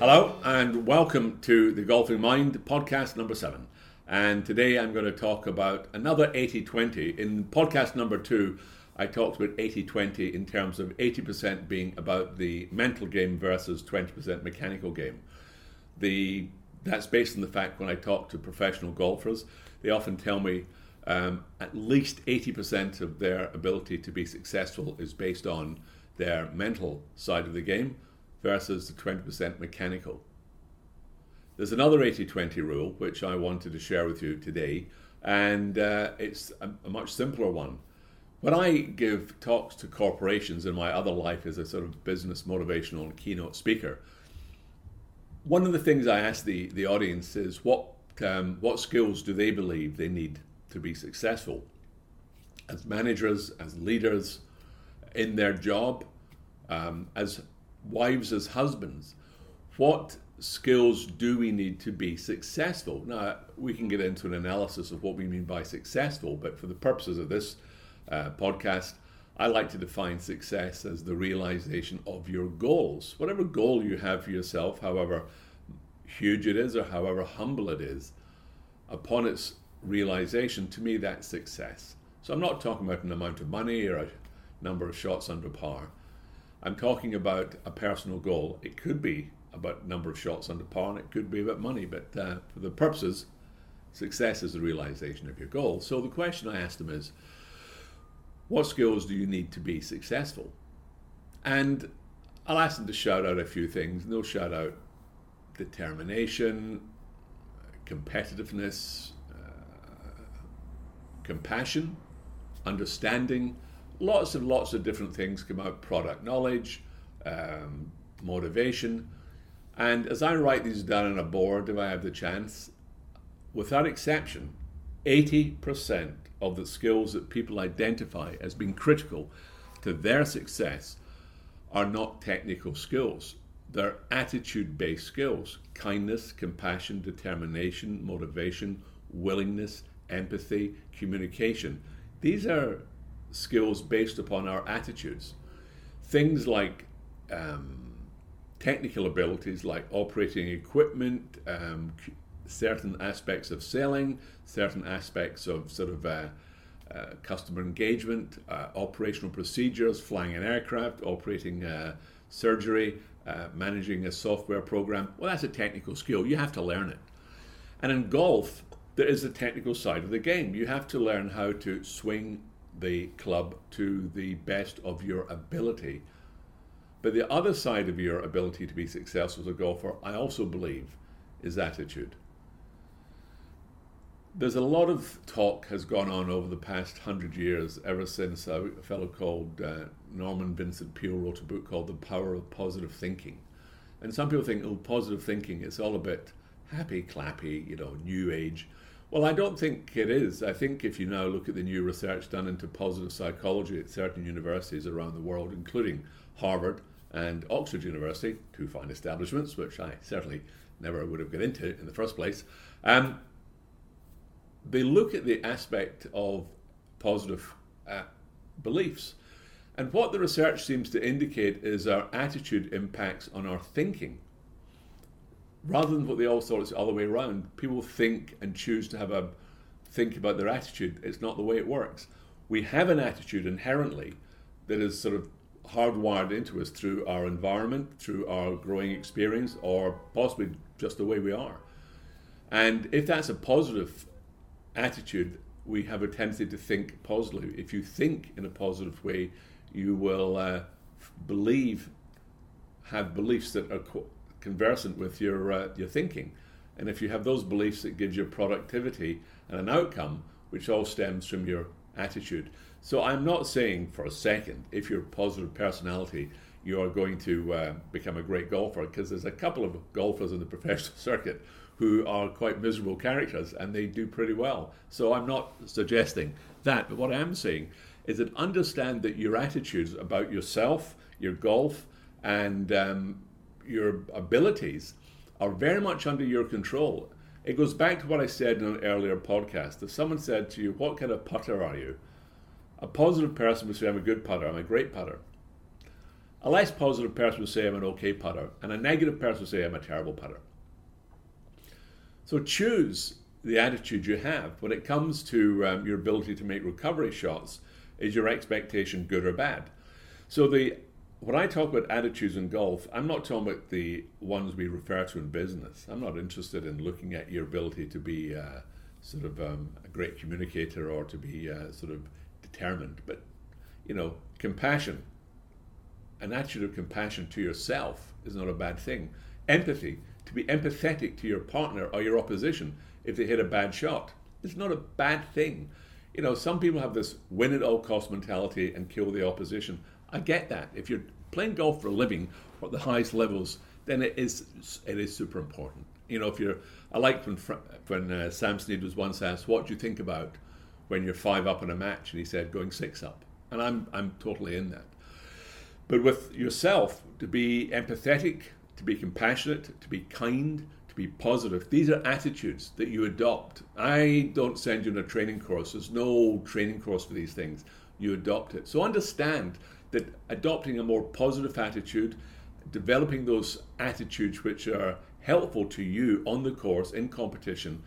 Hello, and welcome to the Golfing Mind podcast number seven. And today I'm going to talk about another 80 20. In podcast number two, I talked about 80 20 in terms of 80% being about the mental game versus 20% mechanical game. The, that's based on the fact when I talk to professional golfers, they often tell me um, at least 80% of their ability to be successful is based on their mental side of the game versus the 20% mechanical. There's another 80 20 rule which I wanted to share with you today, and uh, it's a, a, much simpler one. When I give talks to corporations in my other life as a sort of business motivational and keynote speaker, one of the things I ask the, the audience is what, um, what skills do they believe they need to be successful as managers, as leaders in their job, um, as wives as husbands, what skills do we need to be successful? Now, we can get into an analysis of what we mean by successful, but for the purposes of this uh, podcast, I like to define success as the realization of your goals. Whatever goal you have for yourself, however huge it is or however humble it is, upon its realization, to me, that's success. So I'm not talking about an amount of money or a number of shots under par. I'm talking about a personal goal. It could be about number of shots under par, and it could be about money. But uh, for the purposes, success is the realization of your goal. So the question I asked them is, what skills do you need to be successful? And I'll ask them to shout out a few things, and they'll shout out determination, competitiveness, uh, compassion, understanding lots and lots of different things come out product knowledge, um, motivation. And as I write these down on a board, if I have the chance, without exception, 80% of the skills that people identify as being critical to their success are not technical skills. They're attitude based skills kindness, compassion, determination, motivation, willingness, empathy, communication. These are skills based upon our attitudes. Things like um, technical abilities, like operating equipment, um, certain aspects of selling, certain aspects of sort of uh, uh, customer engagement, uh, operational procedures, flying an aircraft, operating uh, surgery, uh, managing a software program. Well, that's a technical skill. You have to learn it. And in golf, there is a technical side of the game. You have to learn how to swing the club to the best of your ability. But the other side of your ability to be successful as a golfer, I also believe, is attitude. There's a lot of talk has gone on over the past hundred years, ever since a fellow called uh, Norman Vincent Peale wrote a book called The Power of Positive Thinking. And some people think, oh, positive thinking, it's all a bit happy, clappy, you know, new age. Well, I don't think it is. I think if you now look at the new research done into positive psychology at certain universities around the world, including Harvard and Oxford University, two fine establishments, which I certainly never would have got into in the first place, um, they look at the aspect of positive uh, beliefs. And what the research seems to indicate is our attitude impacts on our thinking rather than what they all thought it's the other way around. People think and choose to have a think about their attitude. It's not the way it works. We have an attitude inherently that is sort of hardwired into us through our environment, through our growing experience, or possibly just the way we are. And if that's a positive attitude, we have a tendency to think positively. If you think in a positive way, you will uh, believe, have beliefs that are conversant with your uh, your thinking. And if you have those beliefs, it gives you productivity and an outcome, which all stems from your attitude. So I'm not saying for a second, if you're a positive personality, you are going to uh, become a great golfer, because there's a couple of golfers in the professional circuit who are quite miserable characters and they do pretty well. So I'm not suggesting that, but what I am saying is that understand that your attitudes about yourself, your golf, and um, your abilities are very much under your control. It goes back to what I said in an earlier podcast. If someone said to you, What kind of putter are you? A positive person would say, I'm a good putter, I'm a great putter. A less positive person would say I'm an okay putter, and a negative person would say I'm a terrible putter. So choose the attitude you have when it comes to um, your ability to make recovery shots. Is your expectation good or bad? So the when I talk about attitudes in golf, I'm not talking about the ones we refer to in business. I'm not interested in looking at your ability to be uh, sort of um, a great communicator or to be uh, sort of determined, but you know, compassion, an attitude of compassion to yourself is not a bad thing. Empathy, to be empathetic to your partner or your opposition if they hit a bad shot, is not a bad thing. You know, some people have this win at all cost mentality and kill the opposition. I get that. If you're playing golf for a living at the highest levels, then it is it is super important. You know, if you're, I liked when when uh, Sam Snead was once asked, "What do you think about when you're five up in a match?" and he said, "Going six up," and I'm I'm totally in that. But with yourself, to be empathetic, to be compassionate, to be kind, to be positive. These are attitudes that you adopt. I don't send you on a training course. There's no training course for these things. You adopt it. So understand that adopting a more positive attitude, developing those attitudes which are helpful to you on the course, in competition,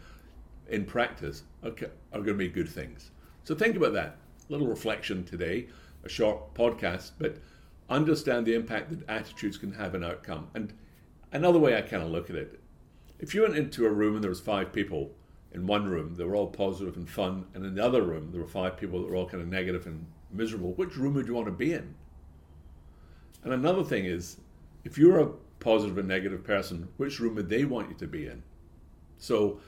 in practice, are, are going to be good things. So think about that. A little reflection today, a short podcast, but understand the impact that attitudes can have on outcome. And another way I kind of look at it, if you went into a room and there was five people in one room, they were all positive and fun, and in the other room there were five people that were all kind of negative and miserable, which room would you want to be in? And another thing is, if you're a positive and negative person, which room would they want you to be in? So,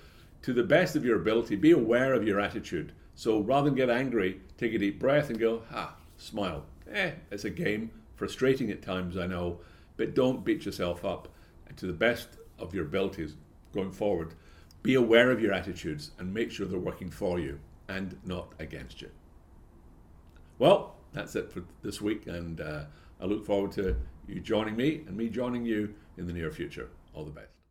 to the best of your ability, be aware of your attitude. So, rather than get angry, take a deep breath and go, ah, smile. Eh, it's a game, frustrating at times, I know, but don't beat yourself up. And to the best of your abilities going forward, be aware of your attitudes and make sure they're working for you and not against you. Well, that's it for this week, and uh, I look forward to you joining me and me joining you in the near future. All the best.